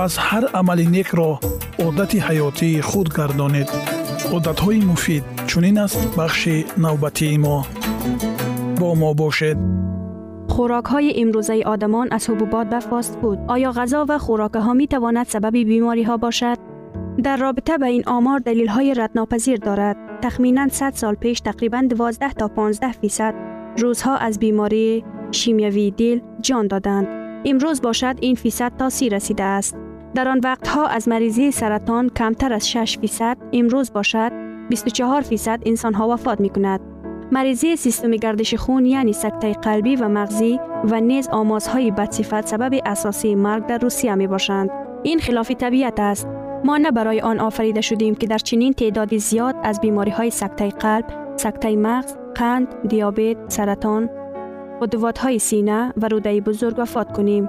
پس هر عمل نیک را عادت حیاتی خود گردانید. عادتهای مفید چونین است بخش نوبتی ما. با ما باشد خوراک های امروزه آدمان از حبوبات به فاست فود. آیا غذا و خوراک ها می تواند سبب بیماری ها باشد؟ در رابطه به این آمار دلیل های ردناپذیر دارد. تخمینا 100 سال پیش تقریبا 12 تا 15 فیصد روزها از بیماری شیمیایی دل جان دادند. امروز باشد این فیصد تا سی رسیده است. در آن وقتها از مریضی سرطان کمتر از 6 فیصد امروز باشد 24 فیصد انسان ها وفات می کند. مریضی سیستم گردش خون یعنی سکته قلبی و مغزی و نیز آمازهای بدصفت سبب اساسی مرگ در روسیه می باشند. این خلاف طبیعت است. ما نه برای آن آفریده شدیم که در چنین تعدادی زیاد از بیماری های سکته قلب، سکته مغز، قند، دیابت، سرطان، قدوات های سینه و روده بزرگ وفات کنیم.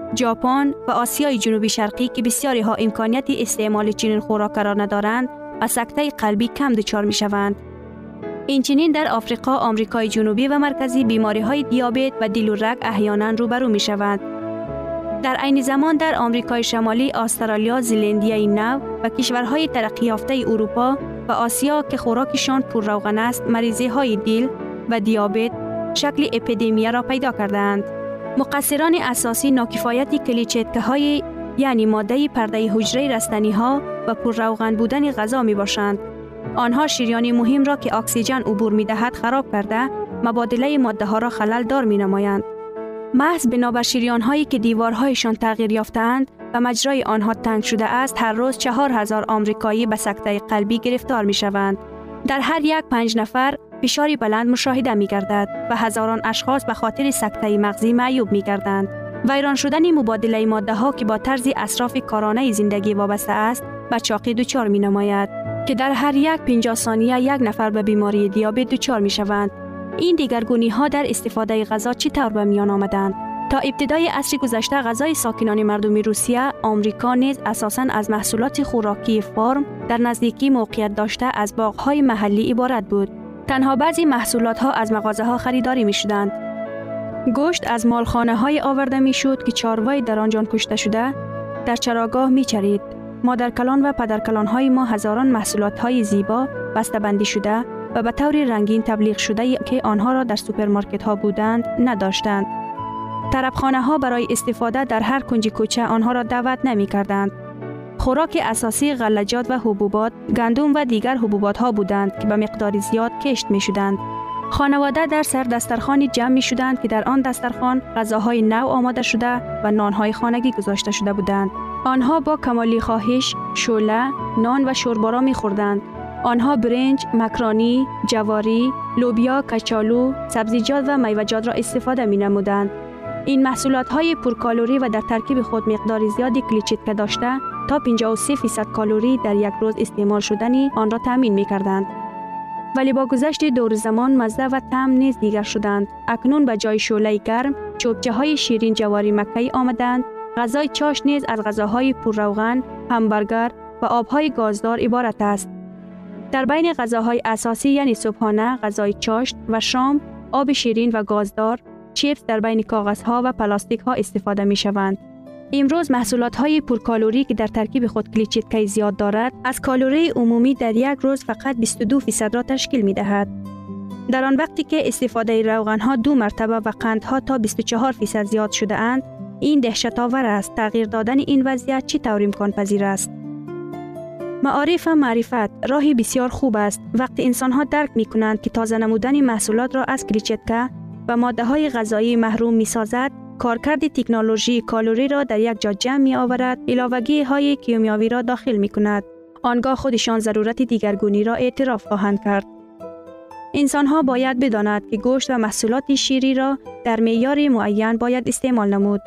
ژاپن و آسیای جنوبی شرقی که بسیاری ها امکانیت استعمال چنین خوراک را ندارند و سکته قلبی کم دچار می شوند. اینچنین در آفریقا، آمریکای جنوبی و مرکزی بیماری های دیابت و دل و رگ احیانا روبرو می شوند. در عین زمان در آمریکای شمالی، استرالیا، زلندیای نو و کشورهای ترقی یافته اروپا و آسیا که خوراکشان پر است، مریضی های دل و دیابت شکل اپیدمی را پیدا کردند. مقصران اساسی ناکفایت کلیچتکه های یعنی ماده پرده حجره رستنی ها و روغن بودن غذا می باشند. آنها شیریان مهم را که اکسیژن عبور می دهد خراب کرده مبادله ماده ها را خلل دار می نمایند. محض بنابر شیریان هایی که دیوارهایشان تغییر یافتند و مجرای آنها تنگ شده است هر روز چهار هزار آمریکایی به سکته قلبی گرفتار می شوند. در هر یک پنج نفر فشاری بلند مشاهده می گردد و هزاران اشخاص به خاطر سکته مغزی معیوب می گردند. ویران شدن مبادله ماده ها که با طرز اصراف کارانه زندگی وابسته است به چاقی دچار می نماید که در هر یک 50 ثانیه یک نفر به بیماری دیابت دچار می شوند. این دیگرگونی ها در استفاده غذا چطور به میان آمدند؟ تا ابتدای عصر گذشته غذای ساکنان مردم روسیه، آمریکا نیز اساساً از محصولات خوراکی فرم در نزدیکی موقعیت داشته از باغهای محلی عبارت بود. تنها بعضی محصولات ها از مغازه ها خریداری می شدند. گوشت از مالخانه های آورده می شد که چاروای در آنجان کشته شده در چراگاه می چرید. مادرکلان و پدرکلان های ما هزاران محصولات های زیبا بندی شده و به طور رنگین تبلیغ شده که آنها را در سوپرمارکت ها بودند نداشتند. طربخانه ها برای استفاده در هر کنج کوچه آنها را دعوت نمی کردند. خوراک اساسی غلجات و حبوبات، گندم و دیگر حبوبات ها بودند که به مقدار زیاد کشت می شدند. خانواده در سر دسترخانی جمع می شدند که در آن دسترخان غذاهای نو آماده شده و نانهای خانگی گذاشته شده بودند. آنها با کمالی خواهش، شوله، نان و شوربارا می خوردند. آنها برنج، مکرانی، جواری، لوبیا، کچالو، سبزیجات و میوجات را استفاده می نمودند. این محصولات های پرکالوری و در ترکیب خود مقدار زیادی کلیچیتکه داشته تا 53 فیصد کالوری در یک روز استعمال شدنی آن را تامین می کردند. ولی با گذشت دور زمان مزه و طعم نیز دیگر شدند. اکنون به جای شعله گرم چوبچه های شیرین جواری مکهی آمدند. غذای چاش نیز از غذاهای روغن، همبرگر و آبهای گازدار عبارت است. در بین غذاهای اساسی یعنی صبحانه، غذای چاشت و شام، آب شیرین و گازدار، چیپس در بین کاغذها و پلاستیک ها استفاده می شوند. امروز محصولات های پرکالوری که در ترکیب خود کلیچیتکی زیاد دارد از کالوری عمومی در یک روز فقط 22 فیصد را تشکیل می دهد. در آن وقتی که استفاده روغن ها دو مرتبه و قندها تا 24 فیصد زیاد شده اند این دهشت آور است تغییر دادن این وضعیت چی طور امکان پذیر است معارف و معرفت راهی بسیار خوب است وقتی انسان ها درک می کنند که تازه نمودن محصولات را از کلیچتکه و ماده های غذایی محروم می سازد کارکرد تکنولوژی کالوری را در یک جا جمع می آورد علاوگی های کیمیاوی را داخل می کند آنگاه خودشان ضرورت دیگرگونی را اعتراف خواهند کرد. انسان ها باید بداند که گوشت و محصولات شیری را در معیار معین باید استعمال نمود.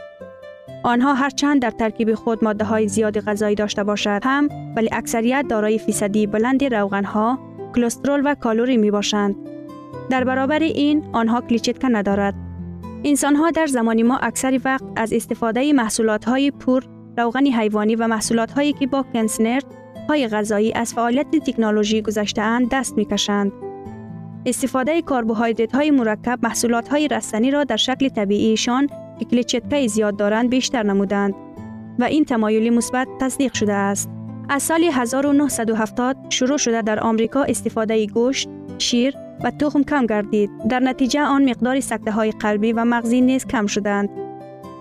آنها هرچند در ترکیب خود ماده های زیاد غذایی داشته باشد هم ولی اکثریت دارای فیصدی بلند روغن ها کلسترول و کالوری می باشند در برابر این آنها کلیچتکه ندارد انسان ها در زمان ما اکثر وقت از استفاده محصولات های پور روغن حیوانی و محصولات هایی که با کنسنرد های غذایی از فعالیت تکنولوژی گذشته اند دست می کشند. استفاده کربوهیدرات های مرکب محصولات های رستنی را در شکل طبیعیشان که کلیچتکه زیاد دارند بیشتر نمودند و این تمایلی مثبت تصدیق شده است. از سال 1970 شروع شده در آمریکا استفاده گوشت، شیر و تخم کم گردید. در نتیجه آن مقدار سکته های قلبی و مغزی نیز کم شدند.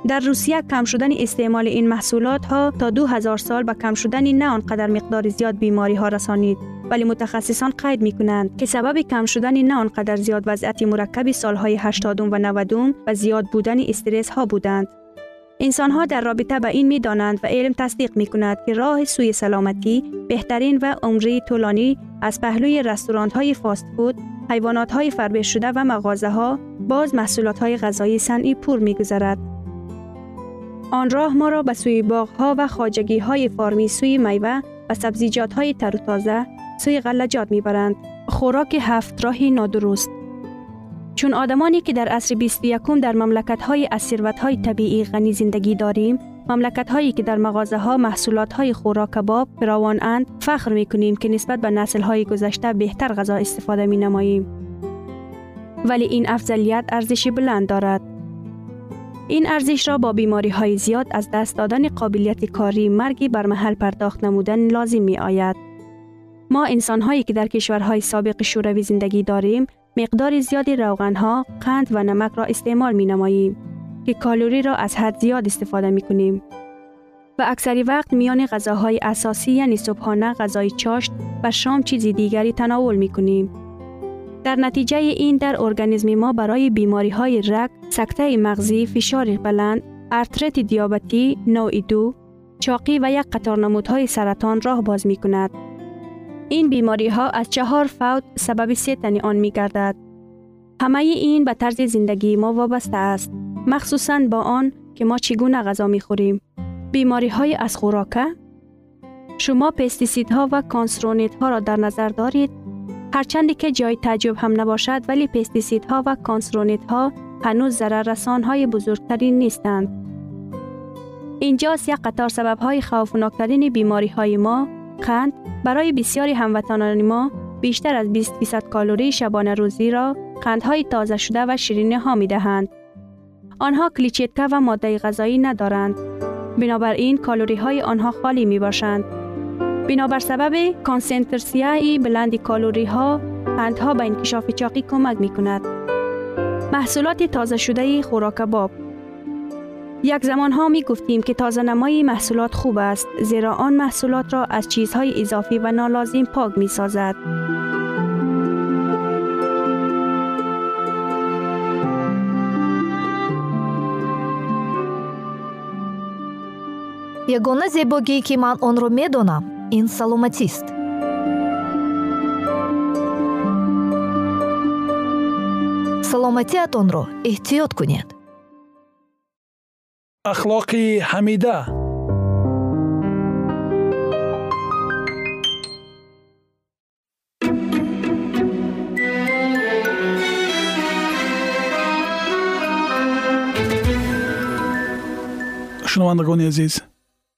در روسیه کم شدن استعمال این محصولات ها تا 2000 سال به کم شدن نه آنقدر مقدار زیاد بیماری ها رسانید ولی متخصصان قید می کنند که سبب کم شدن نه آنقدر زیاد وضعیت مرکب سالهای 80 و 90 و زیاد بودن استرس ها بودند انسان ها در رابطه به این می دانند و علم تصدیق می کند که راه سوی سلامتی بهترین و عمری طولانی از پهلوی رستوران های فاست فود حیوانات های فربه شده و مغازه ها باز محصولات های غذایی صنعی پور می گذارد. آن راه ما را به سوی باغ ها و خاجگی های فارمی سوی میوه و سبزیجات های تر و تازه سوی غلجات می برند. خوراک هفت راهی نادرست چون آدمانی که در عصر 21 در مملکت های از های طبیعی غنی زندگی داریم مملکت هایی که در مغازه ها محصولات های خوراک کباب فراوان اند فخر می کنیم که نسبت به نسل های گذشته بهتر غذا استفاده می نماییم. ولی این افضلیت ارزشی بلند دارد. این ارزش را با بیماری های زیاد از دست دادن قابلیت کاری مرگی بر محل پرداخت نمودن لازم می آید. ما انسان هایی که در کشورهای سابق شوروی زندگی داریم مقدار زیادی روغن ها، قند و نمک را استعمال می نماییم. که کالوری را از حد زیاد استفاده می کنیم. و اکثری وقت میان غذاهای اساسی یعنی صبحانه غذای چاشت و شام چیزی دیگری تناول می کنیم. در نتیجه این در ارگانیسم ما برای بیماری های رگ، سکته مغزی، فشار بلند، ارترت دیابتی، نوع دو، چاقی و یک قطار نمودهای سرطان راه باز می کند. این بیماری ها از چهار فوت سبب ستنی آن می گردد. همه این به طرز زندگی ما وابسته است. مخصوصا با آن که ما چگونه غذا می خوریم. بیماری های از خوراکه؟ شما ها و کانسرونیت ها را در نظر دارید؟ هرچند که جای تعجب هم نباشد ولی ها و کانسرونیت ها هنوز ضرر رسان های بزرگتری نیستند. اینجاست یک قطار سبب های خوفناکترین بیماری های ما قند برای بسیاری هموطنان ما بیشتر از 20 فیصد کالری شبانه روزی را قندهای تازه شده و شیرینی ها می دهند. آنها کلیچیتکا و ماده غذایی ندارند. بنابراین کالوری های آنها خالی می باشند. بنابر سبب کانسنترسیای بلند کالوری ها قندها به انکشاف چاقی کمک می کند. محصولات تازه شده خوراک باب یک زمان ها می گفتیم که تازه نمای محصولات خوب است زیرا آن محصولات را از چیزهای اضافی و نالازم پاک می سازد. Ягона зебогие ки ман онро медонам ин саломатист. Саломатиатонро эҳтиёт кунед. Ахлоқи ҳамида. Шунавандагони азиз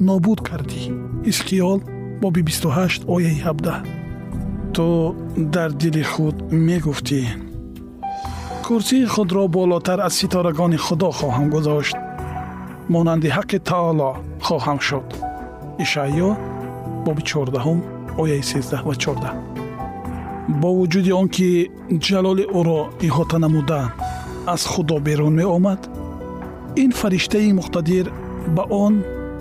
нобуд кардӣ ҳизқиёл боби 28 ояи 17 ту дар дили худ мегуфтӣ курсии худро болотар аз ситорагони худо хоҳам гузошт монанди ҳаққи таоло хоҳам шуд ишаъё боби 14 ояи 13 ва 14 бо вуҷуди он ки ҷалоли ӯро иҳота намуда аз худо берун меомад ин фариштаи муқтадир ба он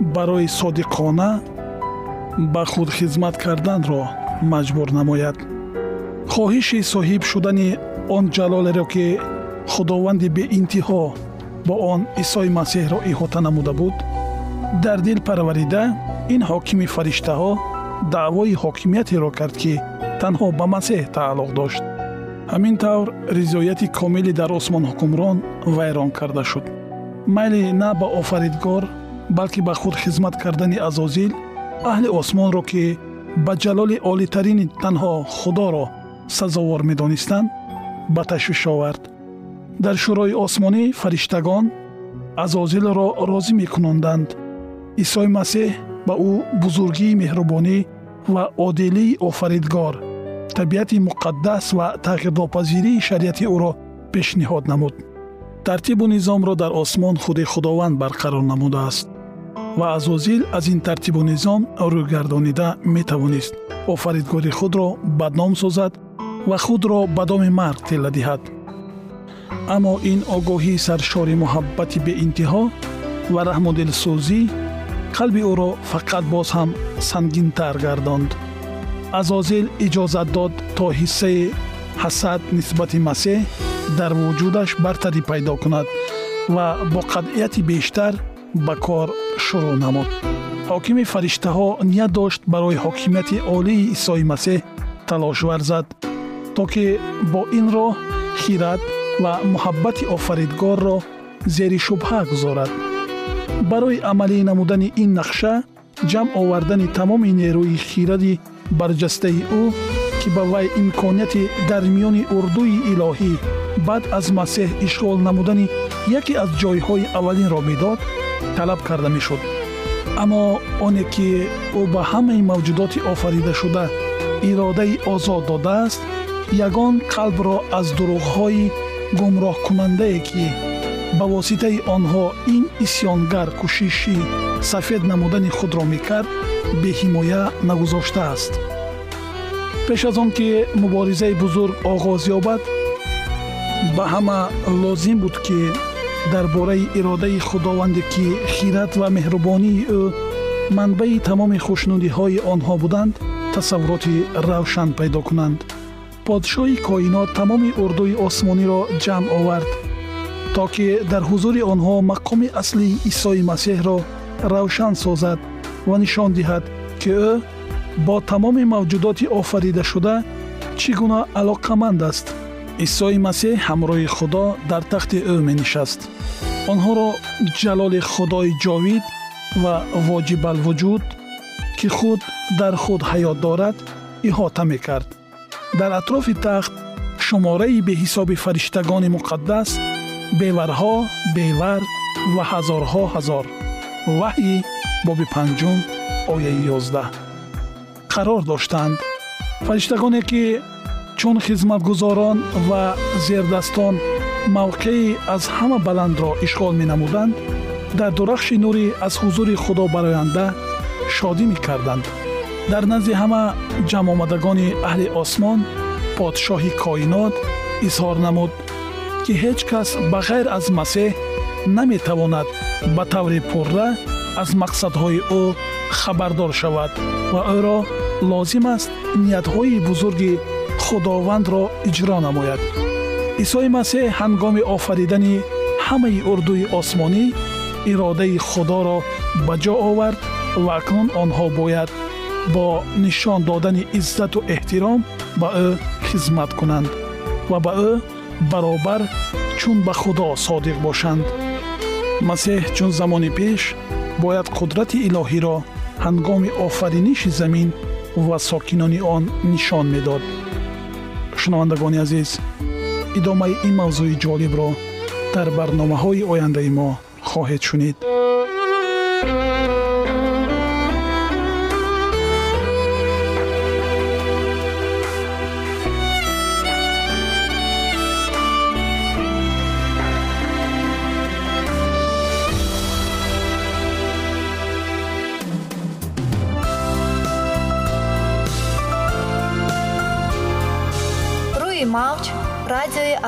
барои содиқона ба худ хизмат карданро маҷбур намояд. Хоҳиши соҳиб шудани он ҷалолеро ки худованди беинтиҳо бо он исои масеҳро иҳота намуда буд дар дил парварида ин ҳокими фариштаҳо даъвои ҳокимиятеро кард ки танҳо ба масеҳ тааллуқ дошт. Ҳамин тавр ризояти комилӣ дар осмон ҳукмрон вайрон карда шуд. Майли на ба офаридгор балки ба худ хизмат кардани азозил аҳли осмонро ки ба ҷалоли олитарини танҳо худоро сазовор медонистанд ба ташвиш овард. Дар шӯрои осмонӣ фариштагон азозилро розӣ мекунонданд. Исои масеҳ ба ӯ бузургии меҳрубонӣ ва одилии офаридгор табиати муқаддас ва тағйирнопазирии шариати ӯро пешниҳод намуд. Тартибу низомро дар осмон худи худованд барқарор намудааст ва азозил аз ин тартибу низом рӯйгардонида метавонист. Офаридгори худро бадном созад ва худро ба доми марг тилла диҳад. Аммо ин огоҳии саршори муҳаббати беинтиҳо ва раҳмудилсӯзӣ қалби ӯро фақат боз ҳам сангинтар гардонд. Азозил иҷозат дод то ҳиссаи ҳасад нисбати масеҳ дар вуҷудаш бартарӣ пайдо кунад ва бо қатъияти бештар ба кор шурӯъ намуд. Ҳокими фариштаҳо ният дошт барои ҳокимияти олии исои масеҳ талош варзад то ки бо ин роҳ хират ва муҳаббати офаридгорро зери шубҳа гузорад. Барои амалӣ намудани ин нақша ҷамъ овардани тамоми нерӯи хиради барҷастаи ӯ ки ба вай имконияти дар миёни урдуи илоҳӣ баъд аз масеҳ ишғол намудани яке аз ҷойҳои аввалинро медод талаб карда мешуд. Аммо оне ки ӯ ба ҳамаи мавҷудоти офаридашуда иродаи озод додааст ягон қалбро аз дурӯғҳои гумроҳкунандае ки ба воситаи онҳо ин исьёнгар кӯшиши сафед намудани худро мекард беҳимоя нагузоштааст. Пеш аз он ки муборизаи бузург оғоз ёбад ба ҳама лозим буд ки дар бораи иродаи худованде ки хират ва меҳрубонии ӯ манбаи тамоми хушнудиҳои онҳо буданд тасаввуроти равшан пайдо кунанд. Подшоҳи коинот тамоми урдуи осмониро ҷамъ овард то ки дар ҳузури онҳо мақоми аслии исои масеҳро равшан созад ва нишон диҳад ки ӯ бо тамоми мавҷудоти офаридашуда чӣ гуна алоқаманд аст исои масеҳ ҳамроҳи худо дар тахти ӯ менишаст. Онҳоро ҷалоли худои ҷовид ва воҷибалвуҷуд ки худ дар худ ҳаёт дорад иҳота мекард. Дар атрофи тахт шумораи беҳисоби фариштагони муқаддас беварҳо бевар ва ҳазорҳо ҳазор. Ваҳйи боби панҷум ояи ёздаҳ. Қарор доштанд. Фариштагоне ки чун хизматгузорон ва зердастон мавқеи аз ҳама баландро ишғол менамуданд дар дурахши нурӣ аз ҳузури худо бароянда шодӣ мекарданд. Дар назди ҳама ҷамъомадагони аҳли осмон подшоҳи коинот изҳор намуд ки ҳеҷ кас ба ғайр аз масеҳ наметавонад ба таври пурра аз мақсадҳои ӯ хабардор шавад ва ӯро лозим аст ниятҳои бузурги худовандро иҷро намояд. Исои масеҳ ҳангоми офаридани ҳамаи урдуи осмонӣ иродаи худоро ба ҷо овард ва акнун онҳо бояд бо нишон додани иззату эҳтиром ба ӯ хизмат кунанд ва ба ӯ баробар чун ба худо содиқ бошанд. Масеҳ чун замони пеш бояд қудрати илоҳиро ҳангоми офариниши замин ва сокинони он нишон медод шунавандагони азиз идомаи ин мавзӯи ҷолибро дар барномаҳои ояндаи мо хоҳед шунид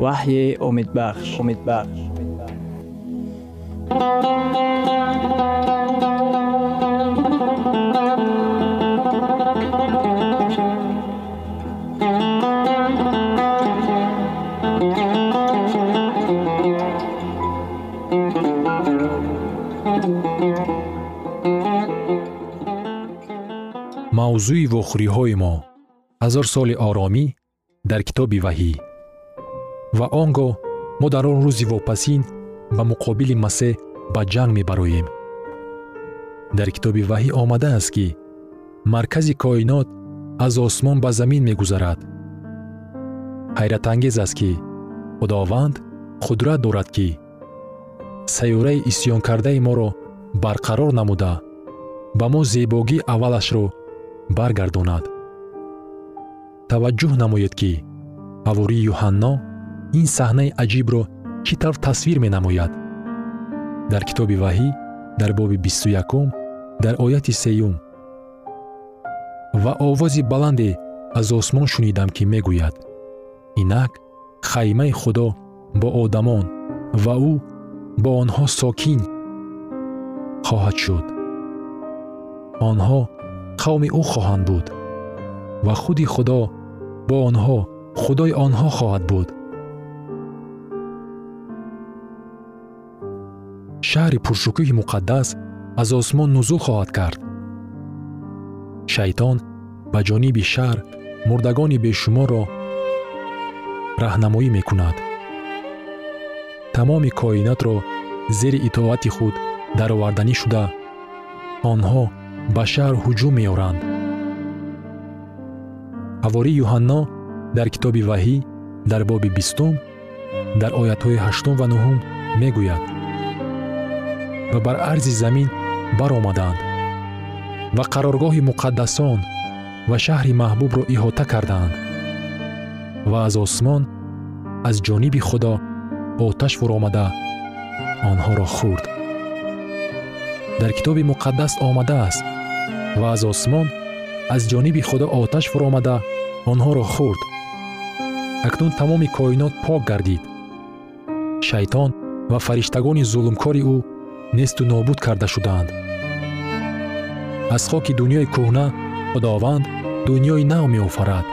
وحی امید بخش. امید بخش. мавзӯи вохӯриҳои мо ҳазор соли оромӣ дар китоби ваҳӣ. Ва он гоҳ мо дар он рӯзи вопасин ба муқобили масеҳ ба ҷанг мебароем. Дар китоби ваҳӣ омадааст ки маркази коинот аз осмон ба замин мегузарад. Ҳайратангез аст ки худованд қудрат дорад ки сайёраи исьёнкардаи моро барқарор намуда ба мо зебогии аввалашро баргардонад таваҷҷӯҳ намоед ки ҳавории юҳанно ин саҳнаи аҷибро чӣ тавр тасвир менамояд? Дар китоби ваҳӣ дар боби бисту якум дар ояти сеюм. Ва овози баланде аз осмон шунидам ки мегӯяд. Инак хаймаи худо бо одамон ва ӯ бо онҳо сокин хоҳад шуд. Онҳо қавми ӯ хоҳанд буд ва худи худо бо онҳо худои онҳо хоҳад буд. Шаҳри пуршукӯҳи муқаддас аз осмон нузул хоҳад кард. Шайтон ба ҷониби шаҳр мурдагони бешуморро раҳнамоӣ мекунад. Тамоми коинотро зери итоати худ дароварданӣ шуда онҳо ба шаҳр ҳуҷум меоранд ҳавории юҳанно дар китоби ваҳӣ дар боби бистум дар оятҳои ҳаштум ва нуҳум мегӯяд ва бар арзи замин баромаданд ва қароргоҳи муқаддасон ва шаҳри маҳбубро иҳота кардаанд ва аз осмон аз ҷониби худо оташ фуромада онҳоро хӯрд. Дар китоби муқаддас омадааст ва аз осмон аз ҷониби худо оташ фуромада онҳоро хӯрд акнун тамоми коинот пок гардид. Шайтон ва фариштагони зулмкори ӯ несту нобуд карда шудаанд. Аз хоки дуньёи кӯҳна худованд дуньёи нав меофарад.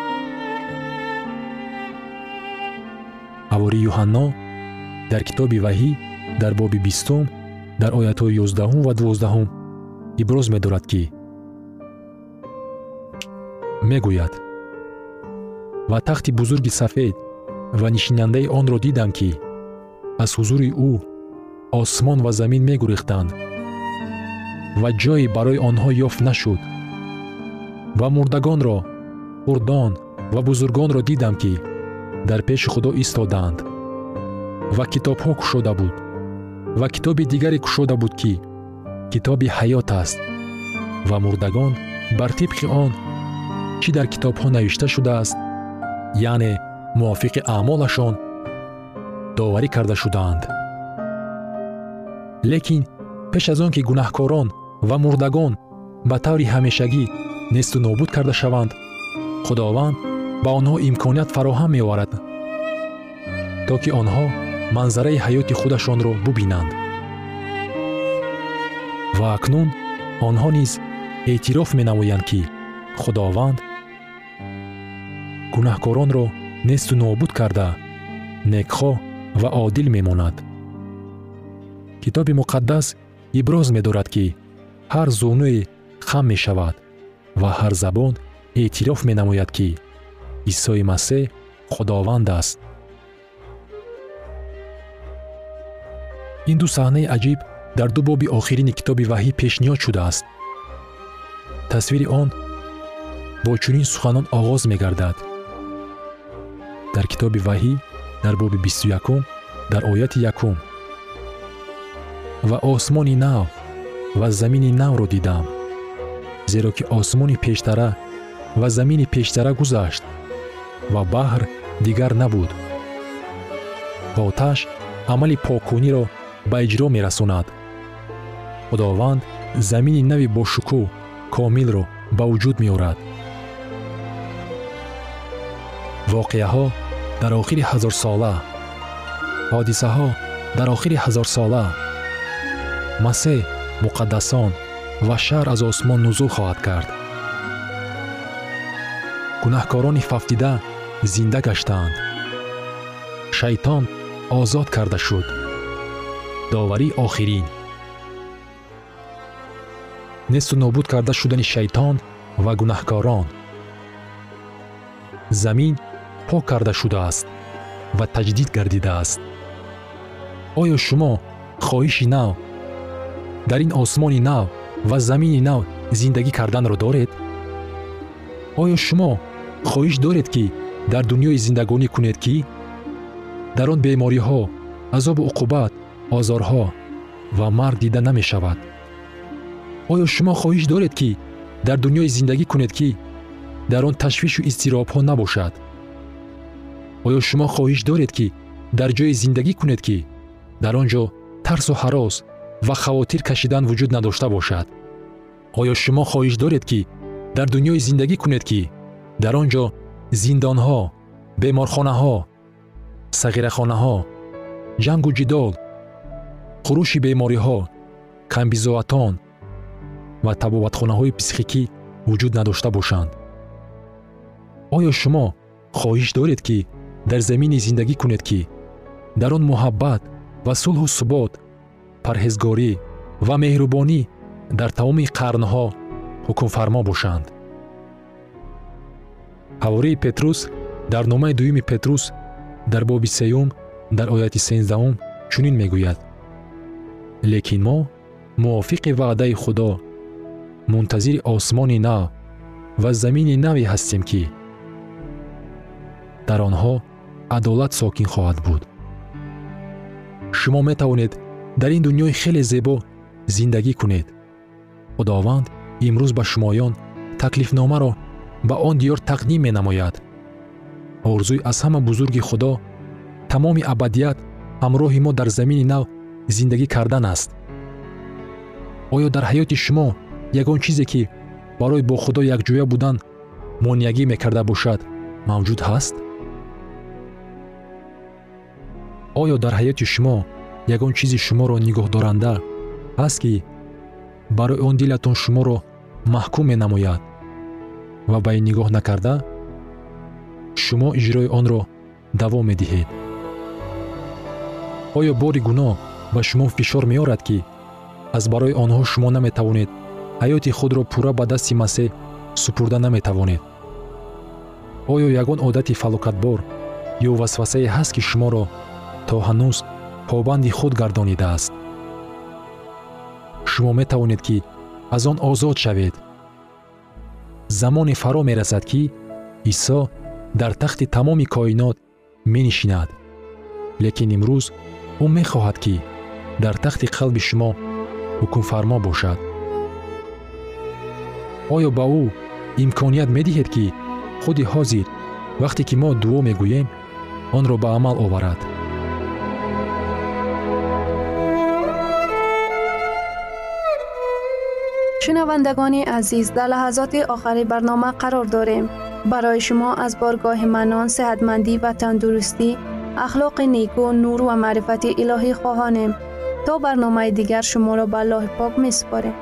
Ҳавори юҳанно дар китоби ваҳӣ дар боби бистум дар оятҳои ёздаҳум ва дувоздаҳум иброз медорад ки мегӯяд. Ва тахти бузурги сафед ва нишинандаи онро дидам ки аз ҳузури ӯ осмон ва замин мегурехтанд ва ҷое барои онҳо ёфт нашуд. Ва мурдагонро хурдон ва бузургонро дидам ки дар пеши худо истодаанд ва китобҳо кушода буд ва китоби дигаре кушода буд ки китоби ҳаёт аст ва мурдагон бар тибқи он чӣ дар китобҳо навишта шудааст? Яъне мувофиқи аъмолашон доварӣ карда шудаанд. Лекин пеш аз он ки гунаҳкорон ва мурдагон ба таври ҳамешагӣ несту нобуд карда шаванд худованд ба онҳо имконият фароҳам меоварад то ки онҳо манзараи ҳаёти худашонро бубинанд. Ва акнун онҳо низ эътироф менамоянд ки худованд гунаҳкоронро несту нобуд карда некхоҳ ва одил мемонад. Китоби муқаддас иброз медорад ки ҳар зонуе хам мешавад ва ҳар забон эътироф менамояд ки исои масеҳ худованд аст. Ин ду саҳнаи аҷиб дар ду боби охирини китоби ваҳӣ пешниҳод шудааст. Тасвири он бо чунин суханон оғоз мегардад дар китоби ваҳӣ дар боби бисту якум дар ояти якум. Ва осмони нав ва замини навро дидам зеро ки осмони пештара ва замини пештара гузашт ва баҳр дигар набуд. Оташ амали покуниро ба иҷро мерасонад. Худованд замини нави бошукӯҳ комилро ба вуҷуд меорад. Воқеаҳо дар охири ҳазорсола ҳодисаҳо дар охири ҳазорсола масеҳ муқаддасон ва шаҳр аз осмон нузул хоҳад кард. Гунаҳкорони фафтида зинда гаштаанд. Шайтон озод карда шуд. Доварии охирин. Несту нобуд карда шудани шайтон ва гунаҳкорон. Замин пок карда шудааст ва таҷдид гардидааст. Оё шумо хоҳиши нав дар ин осмони нав ва замини нав зиндагӣ карданро доред? Оё шумо хоҳиш доред ки дар дуньёи зиндагонӣ кунед ки дар он бемориҳо азобу уқубат озорҳо ва марг дида намешавад. Оё шумо хоҳиш доред ки дар дуньёе зиндагӣ кунед ки дар он ташвишу изтиробҳо набошад оё шумо хоҳиш доред ки дар ҷое зиндагӣ кунед ки дар он ҷо тарсу ҳарос ва хавотир кашидан вуҷуд надошта бошад? Оё шумо хоҳиш доред ки дар дуньёе зиндагӣ кунед ки дар он ҷо зиндонҳо беморхонаҳо сағирахонаҳо ҷангу ҷидол хурӯши бемориҳо камбизоатон ва табобатхонаҳои психикӣ вуҷуд надошта бошанд? Оё шумо хоҳиш доред ки дар замине зиндагӣ кунед ки дар он муҳаббат ва сулҳу субот парҳезгорӣ ва меҳрубонӣ дар тамоми қарнҳо ҳукмфармо бошанд. ҳавории петрус дар номаи дуюми петрус дар боби сеюм дар ояти сенздаҳум чунин мегӯяд. Лекин мо мувофиқи ваъдаи худо мунтазири осмони нав ва замини наве ҳастем ки дар онҳо адолат сокин хоҳад буд. Шумо метавонед дар ин дуньёи хеле зебо зиндагӣ кунед. Худованд имрӯз ба шумоён таклифномаро ба он диёр тақдим менамояд. Орзуи аз ҳама бузурги худо тамоми абадият ҳамроҳи мо дар замини нав зиндагӣ кардан аст. Оё дар ҳаёти шумо ягон чизе ки барои бо худо якҷоя будан монеагӣ мекарда бошад мавҷуд ҳаст оё дар ҳаёти шумо ягон чизи шуморо нигоҳдоранда ҳаст ки барои он дилатон шуморо маҳкум менамояд ва ба ин нигоҳ накарда шумо иҷрои онро давом медиҳед. Оё бори гуноҳ ба шумо фишор меорад ки аз барои онҳо шумо наметавонед ҳаёти худро пурра ба дасти масеҳ супурда наметавонед. Оё ягон одати фалокатбор ё васвасае ҳаст ки шуморо то ҳанӯз побанди худ гардонидааст. Шумо метавонед ки аз он озод шавед. Замоне фаро мерасад ки исо дар тахти тамоми коинот менишинад. Лекин имрӯз ӯ мехоҳад ки дар тахти қалби шумо ҳукмфармо бошад. Оё ба ӯ имконият медиҳед ки худи ҳозир вақте ки мо дуо мегӯем онро ба амал оварад шунавандагони азиз дар лаҳазоти охари барнома қарор дорем барои шумо аз боргоҳи манон сеҳатмандӣ ва тандурустӣ ахлоқи неку нур ва маърифати илоҳӣ хоҳонем то барномаи дигар шуморо ба аллоҳи пок месупорем